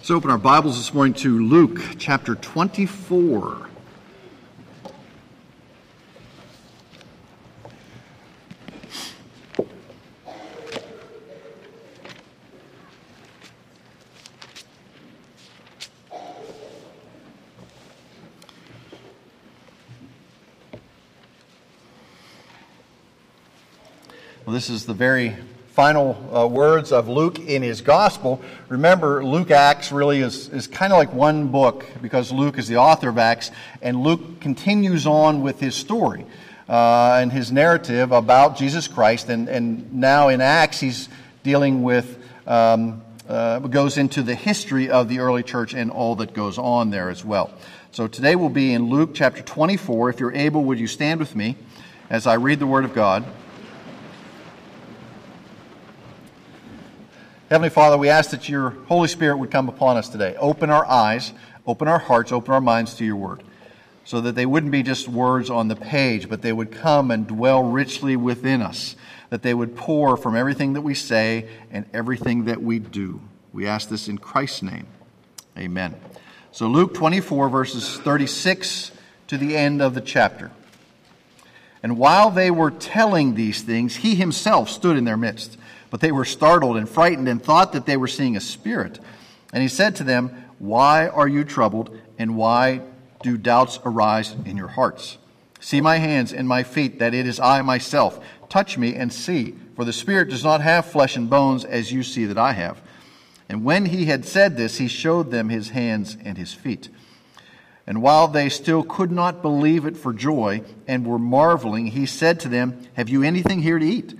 Let's open our Bibles this morning to Luke chapter 24. Well, this is the very final uh, words of Luke in his gospel. Remember, Luke Acts really is, is kind of like one book because Luke is the author of Acts, and Luke continues on with his story uh, and his narrative about Jesus Christ. And, and now in Acts, he's dealing with, um, uh, goes into the history of the early church and all that goes on there as well. So today we'll be in Luke chapter 24. If you're able, would you stand with me as I read the Word of God? Heavenly Father, we ask that your Holy Spirit would come upon us today. Open our eyes, open our hearts, open our minds to your word, so that they wouldn't be just words on the page, but they would come and dwell richly within us, that they would pour from everything that we say and everything that we do. We ask this in Christ's name. Amen. So, Luke 24, verses 36 to the end of the chapter. And while they were telling these things, he himself stood in their midst but they were startled and frightened and thought that they were seeing a spirit. And he said to them, Why are you troubled, and why do doubts arise in your hearts? See my hands and my feet, that it is I myself. Touch me and see, for the Spirit does not have flesh and bones as you see that I have. And when he had said this, he showed them his hands and his feet. And while they still could not believe it for joy and were marveling, he said to them, Have you anything here to eat?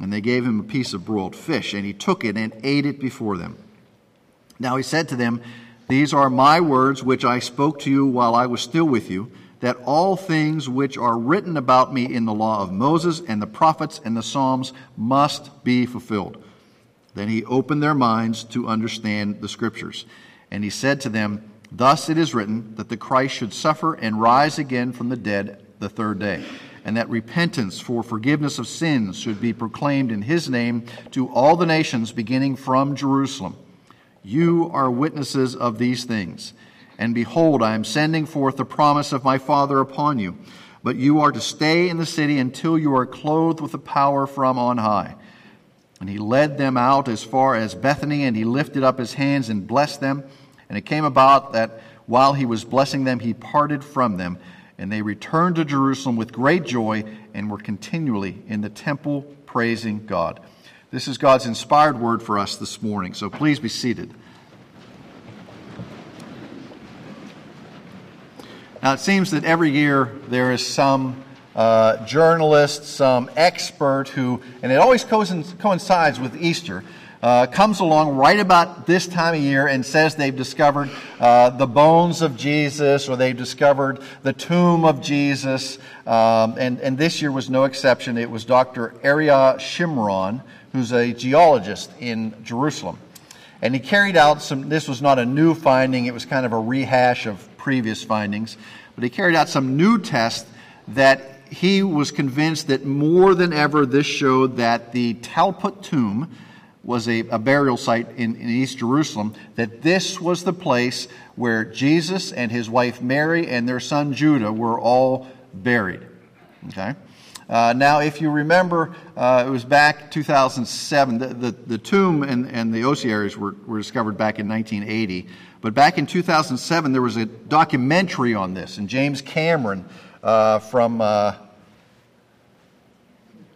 And they gave him a piece of broiled fish, and he took it and ate it before them. Now he said to them, These are my words which I spoke to you while I was still with you, that all things which are written about me in the law of Moses and the prophets and the Psalms must be fulfilled. Then he opened their minds to understand the scriptures. And he said to them, Thus it is written that the Christ should suffer and rise again from the dead the third day and that repentance for forgiveness of sins should be proclaimed in his name to all the nations, beginning from Jerusalem. You are witnesses of these things. And behold, I am sending forth the promise of my Father upon you. But you are to stay in the city until you are clothed with the power from on high. And he led them out as far as Bethany, and he lifted up his hands and blessed them. And it came about that while he was blessing them, he parted from them and they returned to Jerusalem with great joy and were continually in the temple praising God. This is God's inspired word for us this morning, so please be seated. Now, it seems that every year there is some uh, journalist, some expert who, and it always coincides with Easter, uh, comes along right about this time of year and says they've discovered uh, the bones of Jesus or they've discovered the tomb of Jesus. Um, and, and this year was no exception. It was Dr. Arieh Shimron, who's a geologist in Jerusalem. And he carried out some, this was not a new finding, it was kind of a rehash of previous findings, but he carried out some new tests that he was convinced that more than ever this showed that the Talpiot tomb, was a, a burial site in, in, East Jerusalem, that this was the place where Jesus and his wife Mary and their son Judah were all buried. Okay? Uh, now, if you remember, uh, it was back 2007. The, the, the, tomb and, and the ossuaries were, were discovered back in 1980. But back in 2007, there was a documentary on this, and James Cameron uh, from uh,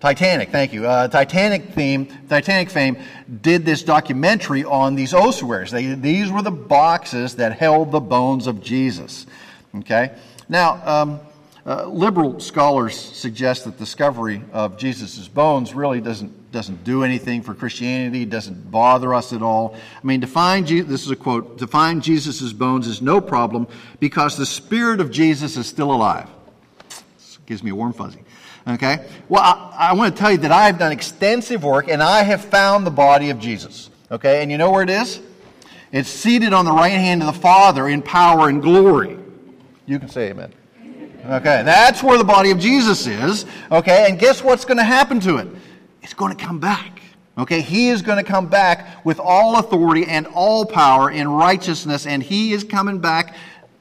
Titanic, thank you. Uh, Titanic theme, Titanic fame did this documentary on these ossuaries. They, these were the boxes that held the bones of Jesus. Okay. Now, um, uh, liberal scholars suggest that discovery of Jesus' bones really doesn't doesn't do anything for Christianity. Doesn't bother us at all. I mean, to find Je- this is a quote: "To find Jesus' bones is no problem because the spirit of Jesus is still alive." This gives me a warm fuzzy. Okay? Well, I, I want to tell you that I have done extensive work and I have found the body of Jesus. Okay? And you know where it is? It's seated on the right hand of the Father in power and glory. You can say amen. Okay, that's where the body of Jesus is. Okay, and guess what's going to happen to it? It's going to come back. Okay, he is going to come back with all authority and all power in righteousness, and he is coming back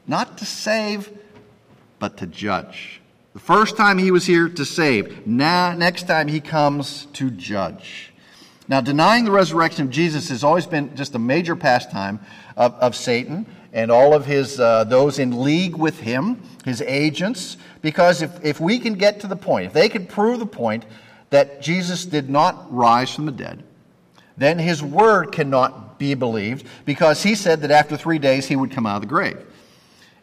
not to save, but to judge. The first time he was here to save. Now, next time he comes to judge. Now, denying the resurrection of Jesus has always been just a major pastime of, of Satan and all of his uh, those in league with him, his agents. Because if, if we can get to the point, if they can prove the point that Jesus did not rise from the dead, then his word cannot be believed because he said that after three days he would come out of the grave.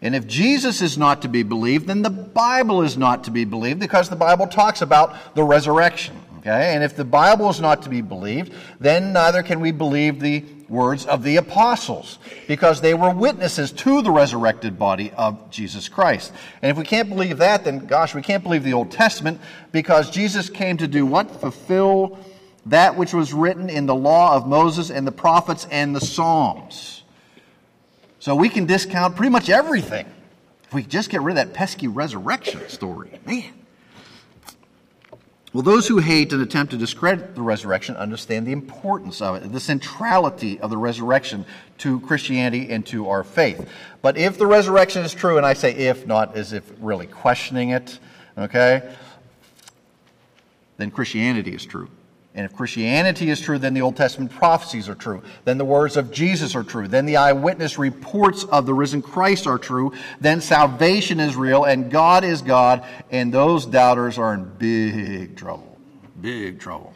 And if Jesus is not to be believed, then the Bible is not to be believed because the Bible talks about the resurrection. Okay? And if the Bible is not to be believed, then neither can we believe the words of the apostles because they were witnesses to the resurrected body of Jesus Christ. And if we can't believe that, then gosh, we can't believe the Old Testament because Jesus came to do what? Fulfill that which was written in the law of Moses and the prophets and the Psalms. So we can discount pretty much everything if we just get rid of that pesky resurrection story. Man. Well, those who hate and attempt to discredit the resurrection understand the importance of it, the centrality of the resurrection to Christianity and to our faith. But if the resurrection is true, and I say if, not as if really questioning it, okay, then Christianity is true. And if Christianity is true, then the Old Testament prophecies are true. Then the words of Jesus are true. Then the eyewitness reports of the risen Christ are true. Then salvation is real and God is God. And those doubters are in big trouble. Big trouble.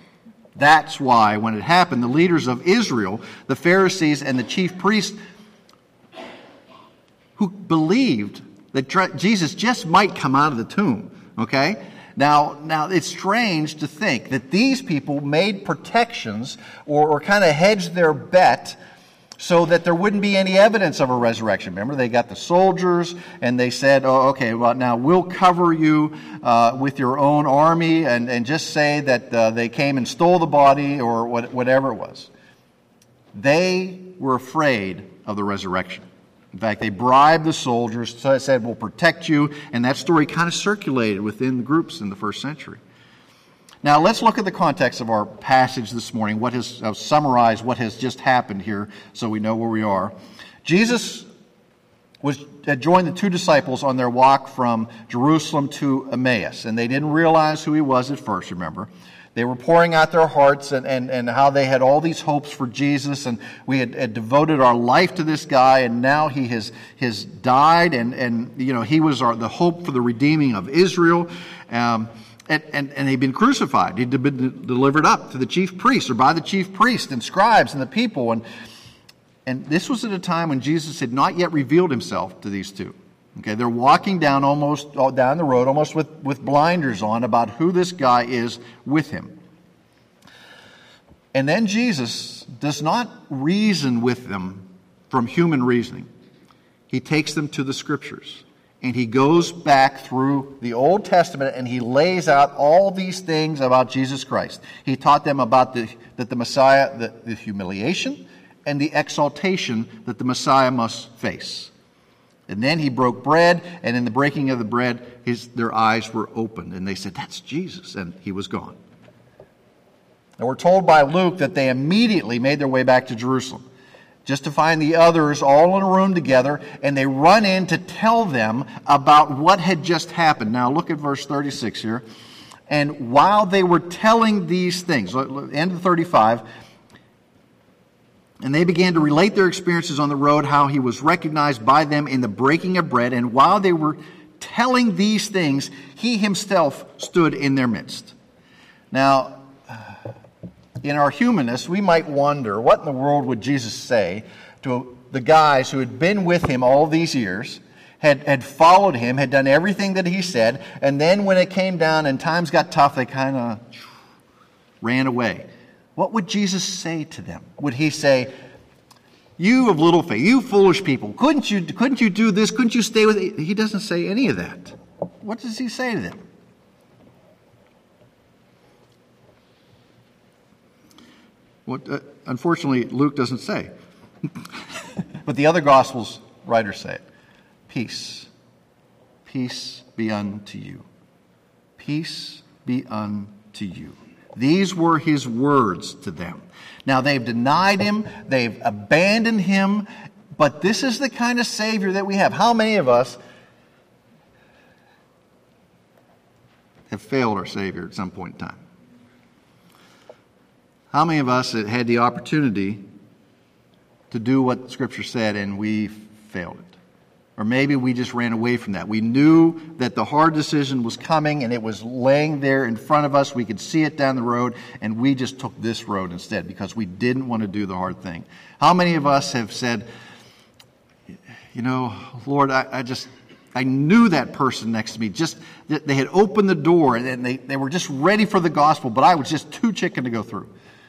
That's why, when it happened, the leaders of Israel, the Pharisees, and the chief priests, who believed that Jesus just might come out of the tomb, okay? Now, now it's strange to think that these people made protections or, or kind of hedged their bet so that there wouldn't be any evidence of a resurrection. Remember, they got the soldiers and they said, oh, okay, well, now we'll cover you uh, with your own army and, and just say that uh, they came and stole the body or what, whatever it was. They were afraid of the resurrection. In fact, they bribed the soldiers, so said, We'll protect you. And that story kind of circulated within the groups in the first century. Now, let's look at the context of our passage this morning, what has uh, summarized what has just happened here so we know where we are. Jesus was had joined the two disciples on their walk from Jerusalem to Emmaus, and they didn't realize who he was at first, remember. They were pouring out their hearts and, and, and how they had all these hopes for Jesus, and we had, had devoted our life to this guy, and now he has, has died, and, and you know, he was our, the hope for the redeeming of Israel. Um, and, and, and he'd been crucified. He'd been delivered up to the chief priests or by the chief priests and scribes and the people. And, and this was at a time when Jesus had not yet revealed himself to these two. Okay, they're walking down almost uh, down the road, almost with, with blinders on about who this guy is with him. And then Jesus does not reason with them from human reasoning. He takes them to the scriptures and he goes back through the Old Testament and he lays out all these things about Jesus Christ. He taught them about the, that the Messiah, the, the humiliation and the exaltation that the Messiah must face. And then he broke bread, and in the breaking of the bread, his, their eyes were opened, and they said, That's Jesus, and he was gone. And we're told by Luke that they immediately made their way back to Jerusalem just to find the others all in a room together, and they run in to tell them about what had just happened. Now, look at verse 36 here. And while they were telling these things, end of 35, and they began to relate their experiences on the road, how he was recognized by them in the breaking of bread. And while they were telling these things, he himself stood in their midst. Now, in our humanness, we might wonder what in the world would Jesus say to the guys who had been with him all these years, had, had followed him, had done everything that he said, and then when it came down and times got tough, they kind of ran away. What would Jesus say to them? Would he say, You of little faith, you foolish people, couldn't you, couldn't you do this? Couldn't you stay with it? He doesn't say any of that. What does he say to them? What, uh, unfortunately, Luke doesn't say. but the other Gospels writers say it. Peace. Peace be unto you. Peace be unto you. These were his words to them. Now they've denied him, they've abandoned him, but this is the kind of Savior that we have. How many of us have failed our Savior at some point in time? How many of us had the opportunity to do what Scripture said and we failed it? Or maybe we just ran away from that. We knew that the hard decision was coming and it was laying there in front of us. We could see it down the road, and we just took this road instead because we didn't want to do the hard thing. How many of us have said, You know, Lord, I, I just, I knew that person next to me. Just they had opened the door and they, they were just ready for the gospel, but I was just too chicken to go through.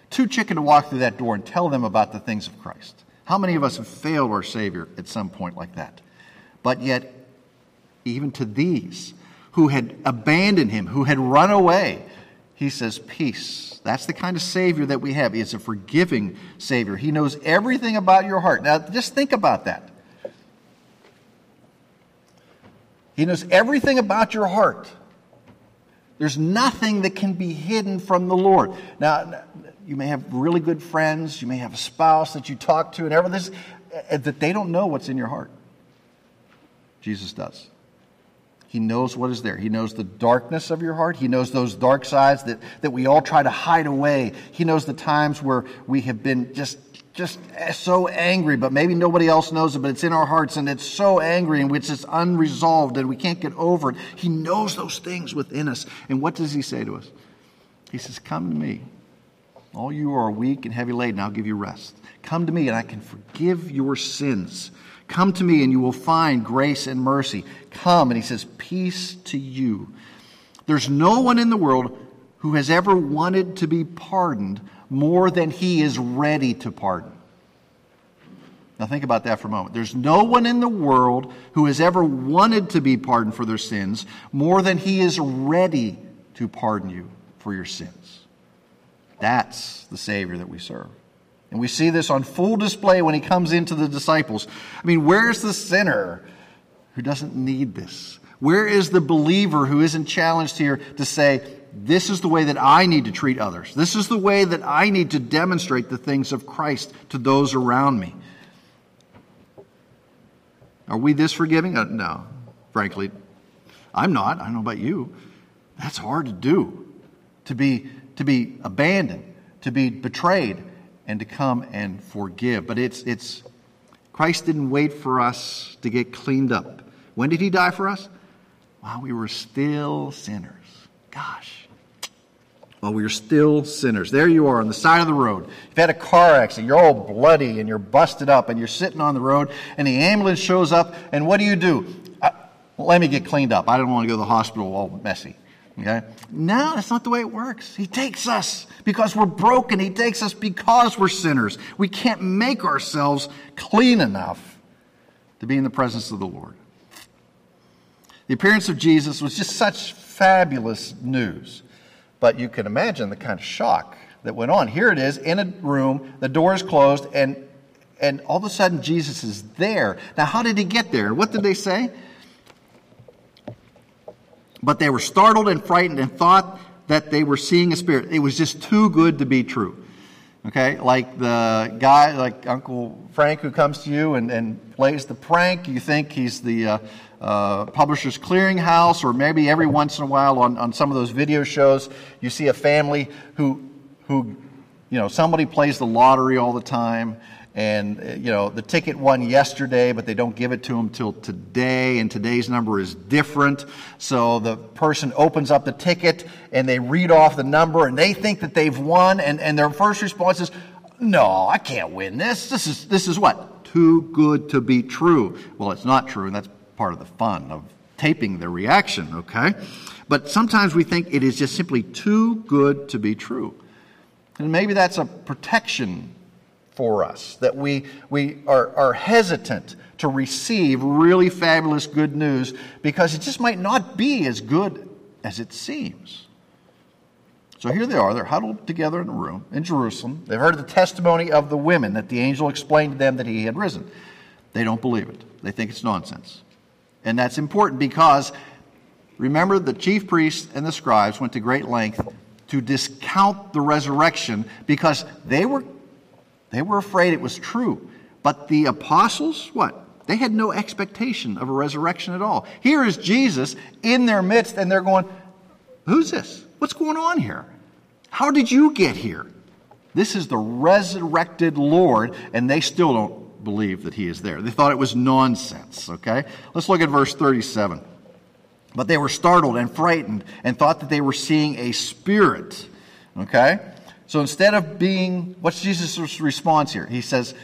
Too chicken to walk through that door and tell them about the things of Christ. How many of us have failed our Savior at some point like that? But yet, even to these who had abandoned him, who had run away, he says, Peace. That's the kind of Savior that we have. He is a forgiving Savior. He knows everything about your heart. Now, just think about that. He knows everything about your heart. There's nothing that can be hidden from the Lord. Now, you may have really good friends, you may have a spouse that you talk to, and everything, uh, that they don't know what's in your heart. Jesus does. He knows what is there. He knows the darkness of your heart. He knows those dark sides that, that we all try to hide away. He knows the times where we have been just, just so angry, but maybe nobody else knows it, but it's in our hearts and it's so angry and it's just unresolved and we can't get over it. He knows those things within us. And what does he say to us? He says, Come to me. All you are weak and heavy laden, I'll give you rest. Come to me and I can forgive your sins. Come to me and you will find grace and mercy. Come. And he says, Peace to you. There's no one in the world who has ever wanted to be pardoned more than he is ready to pardon. Now, think about that for a moment. There's no one in the world who has ever wanted to be pardoned for their sins more than he is ready to pardon you for your sins. That's the Savior that we serve. And we see this on full display when he comes into the disciples. I mean, where's the sinner who doesn't need this? Where is the believer who isn't challenged here to say, this is the way that I need to treat others. This is the way that I need to demonstrate the things of Christ to those around me. Are we this forgiving? Uh, no, frankly, I'm not. I don't know about you. That's hard to do. To be, to be abandoned, to be betrayed, and to come and forgive. But it's, it's Christ didn't wait for us to get cleaned up. When did he die for us? While we were still sinners. Gosh. While we were still sinners. There you are on the side of the road. You've had a car accident. You're all bloody and you're busted up and you're sitting on the road and the ambulance shows up. And what do you do? Let me get cleaned up. I don't want to go to the hospital all messy. Okay? No, that's not the way it works. He takes us because we're broken. He takes us because we're sinners. We can't make ourselves clean enough to be in the presence of the Lord. The appearance of Jesus was just such fabulous news. But you can imagine the kind of shock that went on. Here it is in a room, the door is closed, and, and all of a sudden Jesus is there. Now, how did he get there? What did they say? But they were startled and frightened and thought that they were seeing a spirit. It was just too good to be true. Okay, like the guy, like Uncle Frank, who comes to you and, and plays the prank. You think he's the uh, uh, Publishers Clearinghouse, or maybe every once in a while on, on some of those video shows, you see a family who, who, you know, somebody plays the lottery all the time and uh, you know the ticket won yesterday but they don't give it to them till today and today's number is different. So the person opens up the ticket and they read off the number and they think that they've won and, and their first response is no i can't win this. This is this is what? Too good to be true. Well it's not true and that's part of the fun of taping the reaction okay? But sometimes we think it is just simply too good to be true. And maybe that's a protection for us, that we, we are, are hesitant to receive really fabulous good news because it just might not be as good as it seems. So here they are. They're huddled together in a room in Jerusalem. They've heard the testimony of the women that the angel explained to them that he had risen. They don't believe it, they think it's nonsense. And that's important because remember, the chief priests and the scribes went to great length to discount the resurrection because they were, they were afraid it was true. But the apostles, what? They had no expectation of a resurrection at all. Here is Jesus in their midst, and they're going, Who's this? What's going on here? How did you get here? This is the resurrected Lord, and they still don't believe that he is there. They thought it was nonsense, okay? Let's look at verse 37. But they were startled and frightened and thought that they were seeing a spirit, okay? So instead of being, what's Jesus' response here? He says,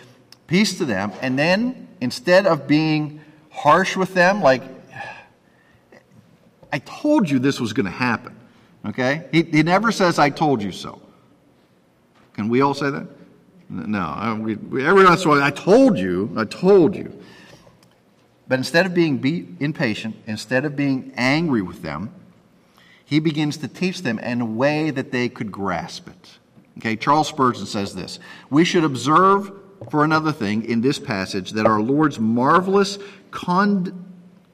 Peace to them, and then instead of being harsh with them, like, I told you this was going to happen. Okay? He, he never says, I told you so. Can we all say that? No. We, we, every once in a while, I told you, I told you. But instead of being be, impatient, instead of being angry with them, he begins to teach them in a way that they could grasp it. Okay, Charles Spurgeon says this We should observe, for another thing, in this passage, that our Lord's marvelous cond-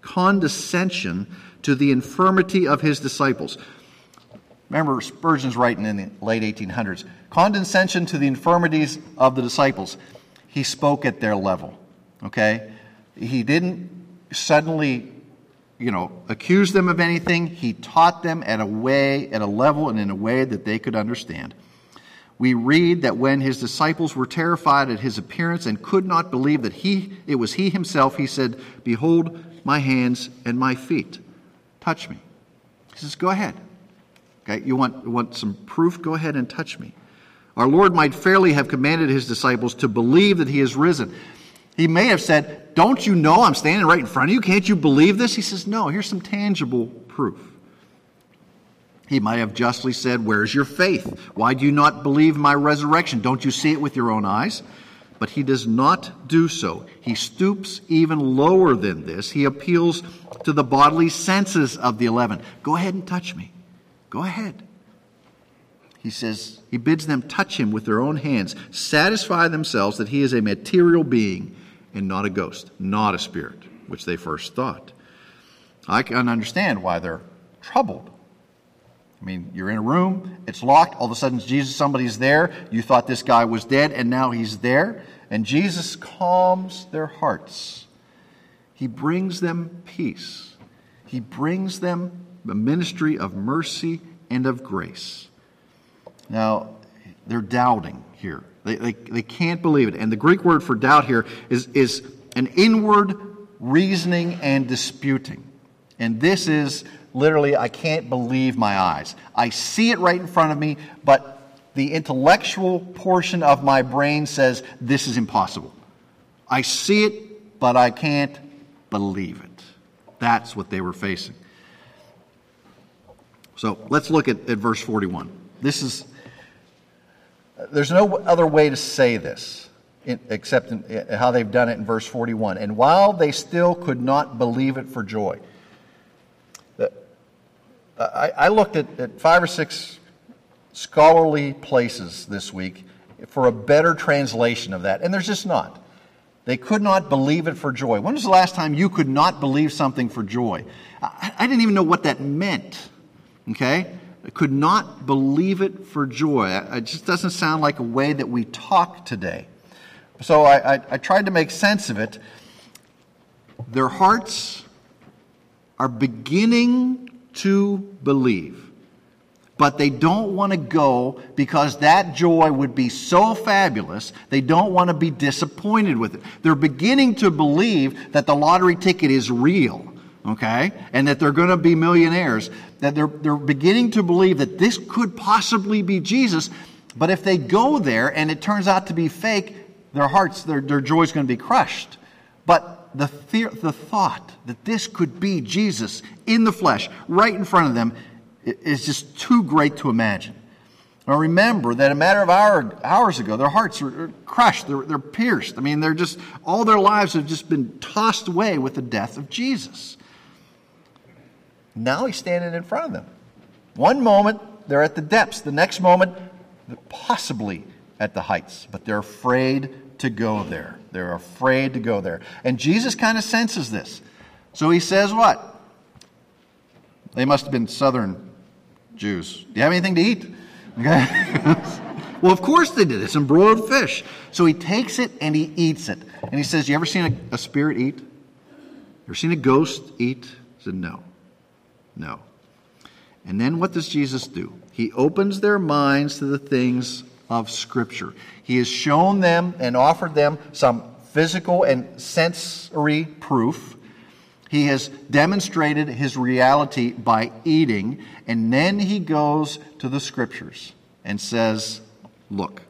condescension to the infirmity of his disciples. Remember, Spurgeon's writing in the late 1800s condescension to the infirmities of the disciples. He spoke at their level, okay? He didn't suddenly, you know, accuse them of anything. He taught them at a way, at a level, and in a way that they could understand. We read that when his disciples were terrified at his appearance and could not believe that he, it was he himself, he said, Behold my hands and my feet. Touch me. He says, Go ahead. Okay, you want, want some proof? Go ahead and touch me. Our Lord might fairly have commanded his disciples to believe that he is risen. He may have said, Don't you know I'm standing right in front of you? Can't you believe this? He says, No, here's some tangible proof. He might have justly said, Where's your faith? Why do you not believe my resurrection? Don't you see it with your own eyes? But he does not do so. He stoops even lower than this. He appeals to the bodily senses of the eleven. Go ahead and touch me. Go ahead. He says, he bids them touch him with their own hands, satisfy themselves that he is a material being and not a ghost, not a spirit, which they first thought. I can understand why they're troubled. I mean, you're in a room, it's locked, all of a sudden Jesus, somebody's there. You thought this guy was dead, and now he's there. And Jesus calms their hearts. He brings them peace. He brings them the ministry of mercy and of grace. Now, they're doubting here. They, they, they can't believe it. And the Greek word for doubt here is, is an inward reasoning and disputing. And this is literally, I can't believe my eyes. I see it right in front of me, but the intellectual portion of my brain says this is impossible. I see it, but I can't believe it. That's what they were facing. So let's look at, at verse 41. This is, there's no other way to say this in, except in, in how they've done it in verse 41. And while they still could not believe it for joy. I, I, looked at, at five or six scholarly places this week for a better translation of that, and there's just not. They could not believe it for joy. When was the last time you could not believe something for joy? I, I didn't even know what that meant. Okay? I could not believe it for joy. It just doesn't sound like a way that we talk today. So I, I, I tried to make sense of it. Their hearts are beginning to believe, but they don't want to go because that joy would be so fabulous, they don't want to be disappointed with it. They're beginning to believe that the lottery ticket is real okay, and that they're going to be millionaires, that they're, they're beginning to believe that this could possibly be Jesus. But if they go there and it turns out to be fake, their hearts, their, their joy is going to be crushed. But the, the, the thought that this could be Jesus in the flesh, right in front of them, is just too great to imagine. Now remember that a matter of hour, hours ago, their hearts are crushed, they're, they're pierced. I mean, they're just, all their lives have just been tossed away with the death of Jesus. Now he's standing in front of them. One moment, they're at the depths. The next moment, they're possibly at the heights, but they're afraid to go there. They're afraid to go there. And Jesus kind of senses this. So he says, What? They must have been southern Jews, do you have anything to eat? Okay. well, of course they did. It's some broiled fish. So he takes it and he eats it. And he says, You ever seen a, a spirit eat? You ever seen a ghost eat? He said, No. No. And then what does Jesus do? He opens their minds to the things of Scripture. He has shown them and offered them some physical and sensory proof. He has demonstrated his reality by eating, and then he goes to the Scriptures and says, Look,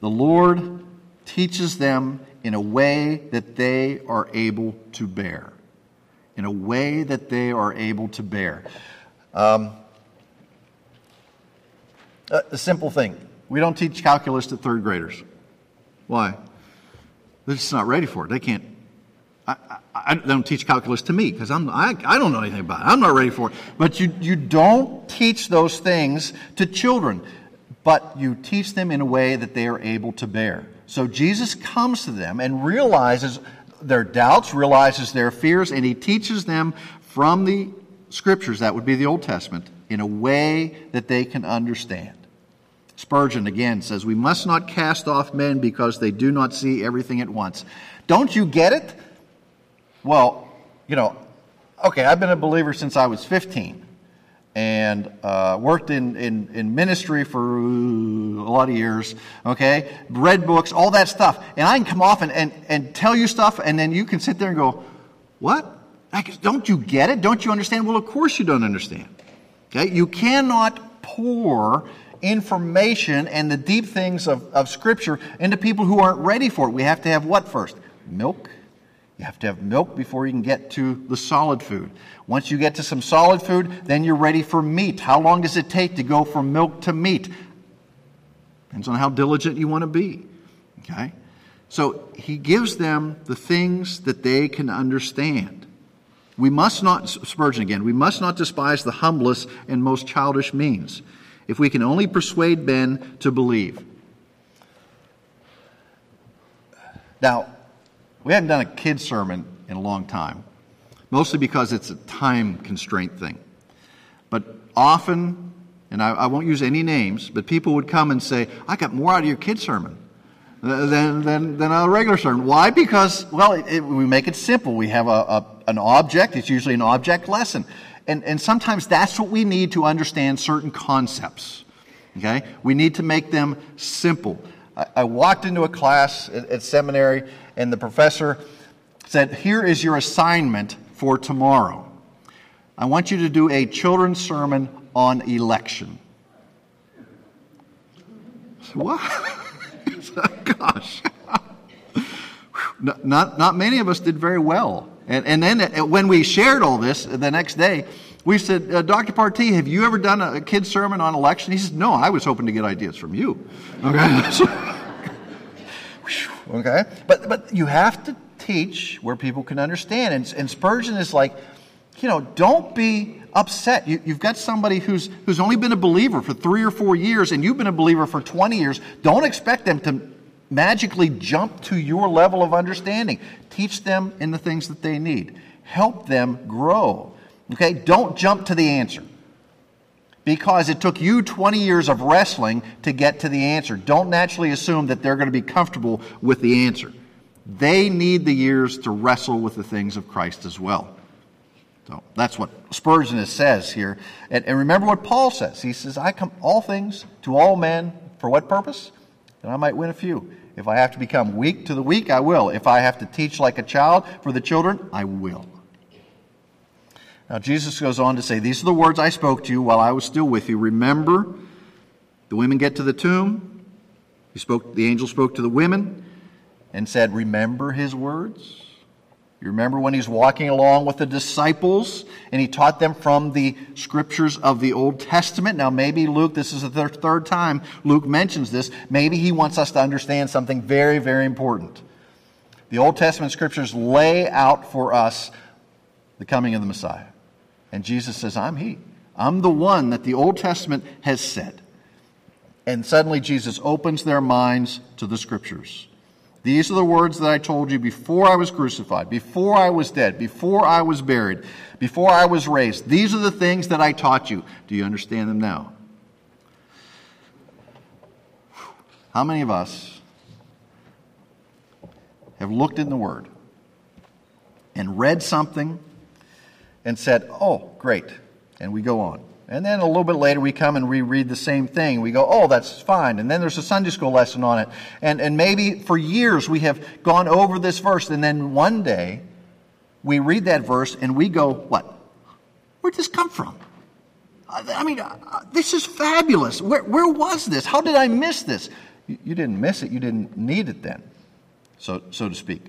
the Lord teaches them in a way that they are able to bear. In a way that they are able to bear. Um, Uh, a simple thing. We don't teach calculus to third graders. Why? They're just not ready for it. They can't. I, I, I don't teach calculus to me because I'm I, I don't know anything about it. I'm not ready for it. But you you don't teach those things to children, but you teach them in a way that they are able to bear. So Jesus comes to them and realizes their doubts, realizes their fears, and he teaches them from the scriptures, that would be the Old Testament, in a way that they can understand. Spurgeon again says, We must not cast off men because they do not see everything at once. Don't you get it? Well, you know, okay, I've been a believer since I was 15 and uh, worked in, in, in, ministry for a lot of years, okay? Read books, all that stuff. And I can come off and, and, and tell you stuff, and then you can sit there and go, What? Don't you get it? Don't you understand? Well, of course you don't understand. Okay? You cannot pour information and the deep things of, of Scripture into people who aren't ready for it. We have to have what first? Milk. You have to have milk before you can get to the solid food. Once you get to some solid food, then you're ready for meat. How long does it take to go from milk to meat? Depends on how diligent you want to be. Okay? So he gives them the things that they can understand. We must not, Spurgeon again, we must not despise the humblest and most childish means if we can only persuade men to believe. Now, we haven't done a kid's sermon in a long time, mostly because it's a time constraint thing. But often, and I, I won't use any names, but people would come and say, I got more out of your kid's sermon than, than, than a regular sermon. Why? Because, well, it, it, we make it simple. We have a, a, an object, it's usually an object lesson. And, and sometimes that's what we need to understand certain concepts. Okay? We need to make them simple. I, I walked into a class at, at seminary, and the professor said, Here is your assignment for tomorrow. I want you to do a children's sermon on election. What? Gosh. not, not, not many of us did very well and, and then uh, when we shared all this the next day, we said, uh, Dr. Partee, have you ever done a kid's sermon on election? He says, No, I was hoping to get ideas from you. Okay. okay. But, but you have to teach where people can understand. And, and Spurgeon is like, you know, don't be upset. You, have got somebody who's, who's only been a believer for three or four years, and you've been a believer for 20 years. Don't expect them to magically jump to your level of understanding. Teach them in the things that they need. Help them grow. Okay? Don't jump to the answer. Because it took you 20 years of wrestling to get to the answer. Don't naturally assume that they're going to be comfortable with the answer. They need the years to wrestle with the things of Christ as well. So that's what Spurgeon says here. And, and remember what Paul says. He says, I come all things to all men for what purpose? That I might win a few. If I have to become weak to the weak, I will. If I have to teach like a child for the children, I will. Now, Jesus goes on to say, These are the words I spoke to you while I was still with you. Remember, the women get to the tomb. He spoke, the angel spoke to the women and said, Remember his words. You remember when he's walking along with the disciples and he taught them from the scriptures of the Old Testament? Now, maybe Luke, this is the third time Luke mentions this, maybe he wants us to understand something very, very important. The Old Testament scriptures lay out for us the coming of the Messiah. And Jesus says, I'm He. I'm the one that the Old Testament has said. And suddenly Jesus opens their minds to the scriptures. These are the words that I told you before I was crucified, before I was dead, before I was buried, before I was raised. These are the things that I taught you. Do you understand them now? How many of us have looked in the Word and read something and said, oh, great, and we go on? And then a little bit later, we come and reread the same thing. We go, oh, that's fine. And then there's a Sunday school lesson on it. And, and maybe for years we have gone over this verse. And then one day we read that verse and we go, what? Where'd this come from? I mean, this is fabulous. Where, where was this? How did I miss this? You didn't miss it. You didn't need it then, so, so to speak.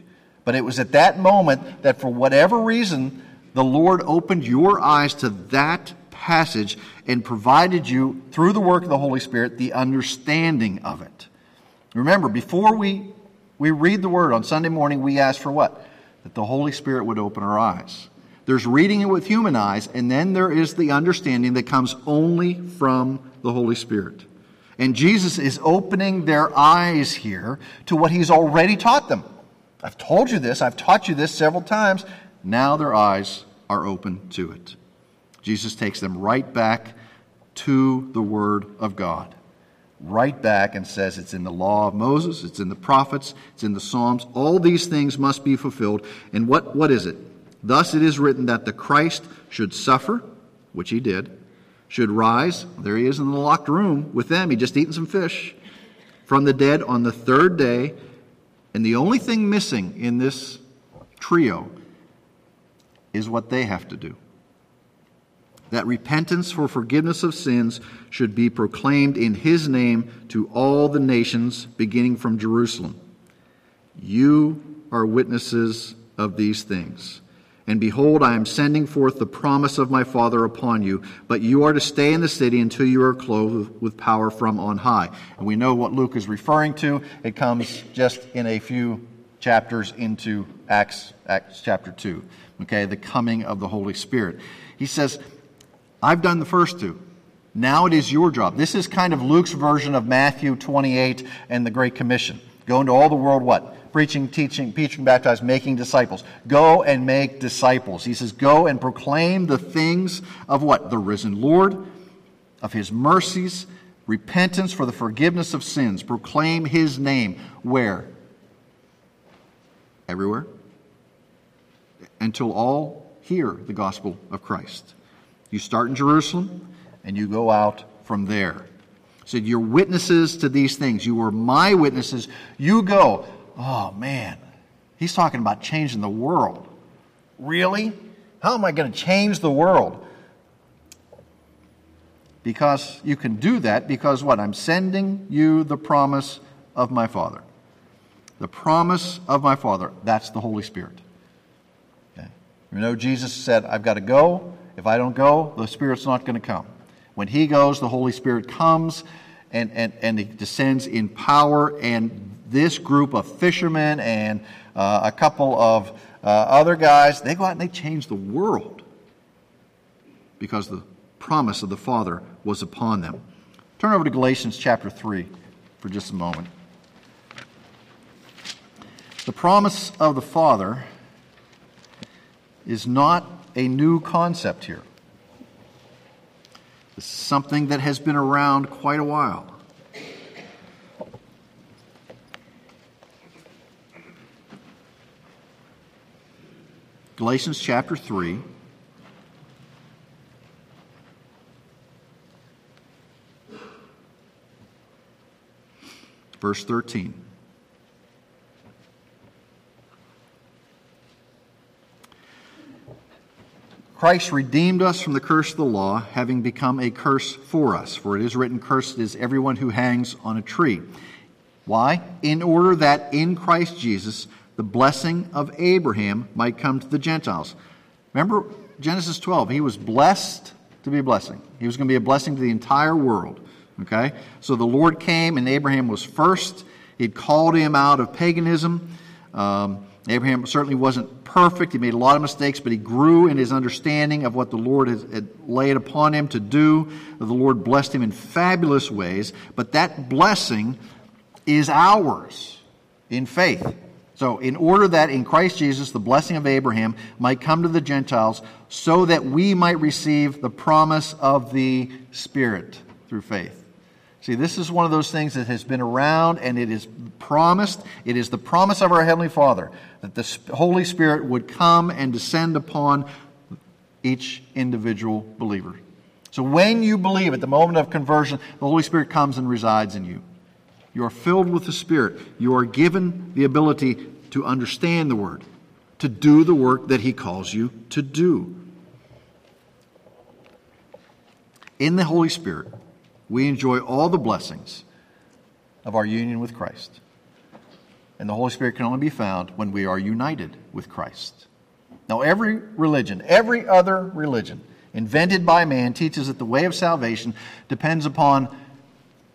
But it was at that moment that, for whatever reason, the Lord opened your eyes to that passage and provided you, through the work of the Holy Spirit, the understanding of it. Remember, before we, we read the Word on Sunday morning, we ask for what? That the Holy Spirit would open our eyes. There's reading it with human eyes, and then there is the understanding that comes only from the Holy Spirit. And Jesus is opening their eyes here to what he's already taught them. I've told you this, I've taught you this several times. Now their eyes are open to it. Jesus takes them right back to the Word of God. Right back and says it's in the law of Moses, it's in the prophets, it's in the Psalms. All these things must be fulfilled. And what, what is it? Thus it is written that the Christ should suffer, which he did, should rise. There he is in the locked room with them. He just eaten some fish from the dead on the third day. And the only thing missing in this trio is what they have to do that repentance for forgiveness of sins should be proclaimed in his name to all the nations, beginning from Jerusalem. You are witnesses of these things. And behold, I am sending forth the promise of my Father upon you, but you are to stay in the city until you are clothed with power from on high. And we know what Luke is referring to. It comes just in a few chapters into Acts, Acts chapter 2. Okay, the coming of the Holy Spirit. He says, I've done the first two. Now it is your job. This is kind of Luke's version of Matthew 28 and the Great Commission. Go into all the world, what? Preaching, teaching, preaching, baptizing, making disciples. Go and make disciples. He says, Go and proclaim the things of what? The risen Lord, of his mercies, repentance for the forgiveness of sins. Proclaim his name. Where? Everywhere. Until all hear the gospel of Christ. You start in Jerusalem and you go out from there. He said, You're witnesses to these things. You were my witnesses. You go. Oh, man. He's talking about changing the world. Really? How am I going to change the world? Because you can do that because what? I'm sending you the promise of my Father. The promise of my Father. That's the Holy Spirit. Okay. You know, Jesus said, I've got to go. If I don't go, the Spirit's not going to come. When He goes, the Holy Spirit comes and, and, and He descends in power. And this group of fishermen and uh, a couple of uh, other guys, they go out and they change the world because the promise of the Father was upon them. Turn over to Galatians chapter 3 for just a moment. The promise of the Father is not a new concept here. This is something that has been around quite a while. Galatians chapter 3. Verse 13. Christ redeemed us from the curse of the law, having become a curse for us. For it is written, Cursed is everyone who hangs on a tree. Why? In order that in Christ Jesus the blessing of Abraham might come to the Gentiles. Remember Genesis 12, he was blessed to be a blessing. He was going to be a blessing to the entire world. Okay? So the Lord came, and Abraham was first. He'd called him out of paganism. Um, Abraham certainly wasn't perfect. He made a lot of mistakes, but he grew in his understanding of what the Lord had laid upon him to do. The Lord blessed him in fabulous ways, but that blessing is ours in faith. So, in order that in Christ Jesus the blessing of Abraham might come to the Gentiles, so that we might receive the promise of the Spirit through faith. See, this is one of those things that has been around and it is promised. It is the promise of our Heavenly Father that the Holy Spirit would come and descend upon each individual believer. So when you believe at the moment of conversion, the Holy Spirit comes and resides in you. You are filled with the Spirit. You are given the ability to understand the Word, to do the work that He calls you to do. In the Holy Spirit, we enjoy all the blessings of our union with Christ. And the Holy Spirit can only be found when we are united with Christ. Now, every religion, every other religion invented by man teaches that the way of salvation depends upon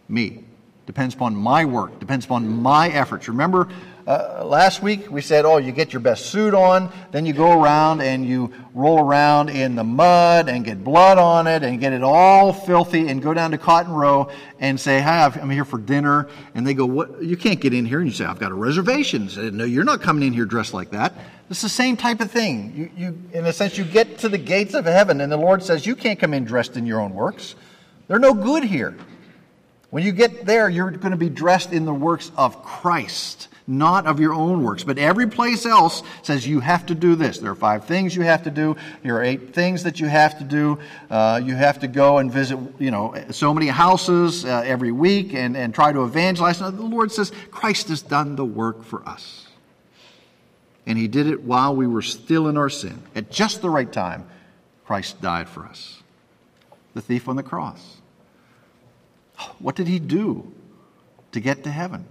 me, depends upon my work, depends upon my efforts. Remember uh, last week we said, oh, you get your best suit on, then you go around and you roll around in the mud and get blood on it and get it all filthy and go down to Cotton Row and say, hi, I'm here for dinner. And they go, what? You can't get in here. And you say, I've got a reservation. Say, no, you're not coming in here dressed like that. It's the same type of thing. You, you, in a sense, you get to the gates of heaven and the Lord says, you can't come in dressed in your own works. They're no good here. When you get there, you're going to be dressed in the works of Christ not of your own works. But every place else says you have to do this. There are five things you have to do. There are eight things that you have to do. Uh, you have to go and visit, you know, so many houses uh, every week and, and try to evangelize. Now, the Lord says Christ has done the work for us. And he did it while we were still in our sin. At just the right time, Christ died for us. The thief on the cross. What did he do to get to heaven?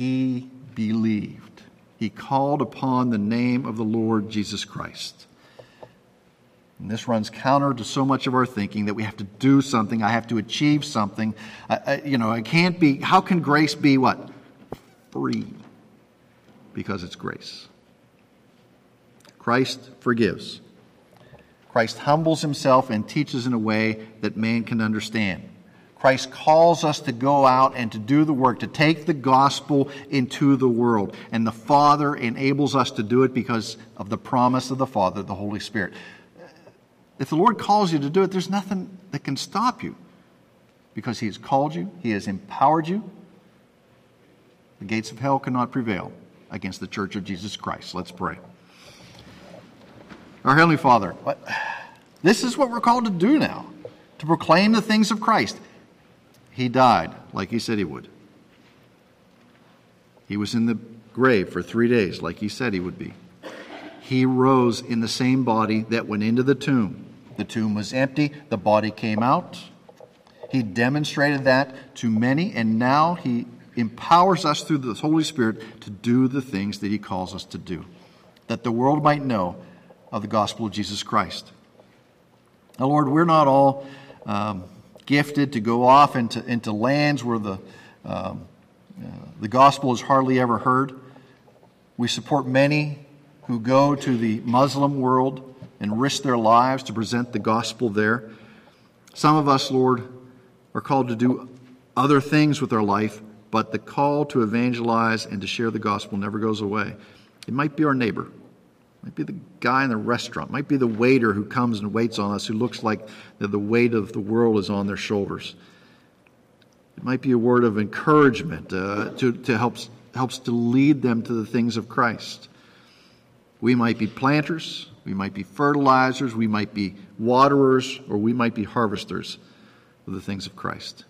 he believed. He called upon the name of the Lord Jesus Christ. And this runs counter to so much of our thinking that we have to do something, I have to achieve something. I, I, you know, it can't be, how can grace be what? Free. Because it's grace. Christ forgives. Christ humbles himself and teaches in a way that man can understand. Christ calls us to go out and to do the work, to take the gospel into the world. And the Father enables us to do it because of the promise of the Father, the Holy Spirit. If the Lord calls you to do it, there's nothing that can stop you because He has called you, He has empowered you. The gates of hell cannot prevail against the church of Jesus Christ. Let's pray. Our Heavenly Father, this is what we're called to do now to proclaim the things of Christ. He died like he said he would. He was in the grave for three days like he said he would be. He rose in the same body that went into the tomb. The tomb was empty, the body came out. He demonstrated that to many, and now he empowers us through the Holy Spirit to do the things that he calls us to do, that the world might know of the gospel of Jesus Christ. Now, Lord, we're not all. Um, gifted to go off into, into lands where the, um, uh, the gospel is hardly ever heard. We support many who go to the Muslim world and risk their lives to present the gospel there. Some of us, Lord, are called to do other things with our life, but the call to evangelize and to share the gospel never goes away. It might be our neighbor. Might be the guy in the restaurant. Might be the waiter who comes and waits on us, who looks like the weight of the world is on their shoulders. It might be a word of encouragement uh, to, to helps, helps to lead them to the things of Christ. We might be planters, we might be fertilizers, we might be waterers, or we might be harvesters of the things of Christ.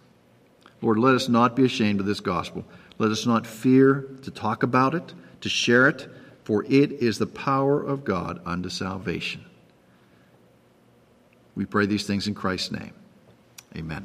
Lord, let us not be ashamed of this gospel. Let us not fear to talk about it, to share it for it is the power of God unto salvation. We pray these things in Christ's name. Amen.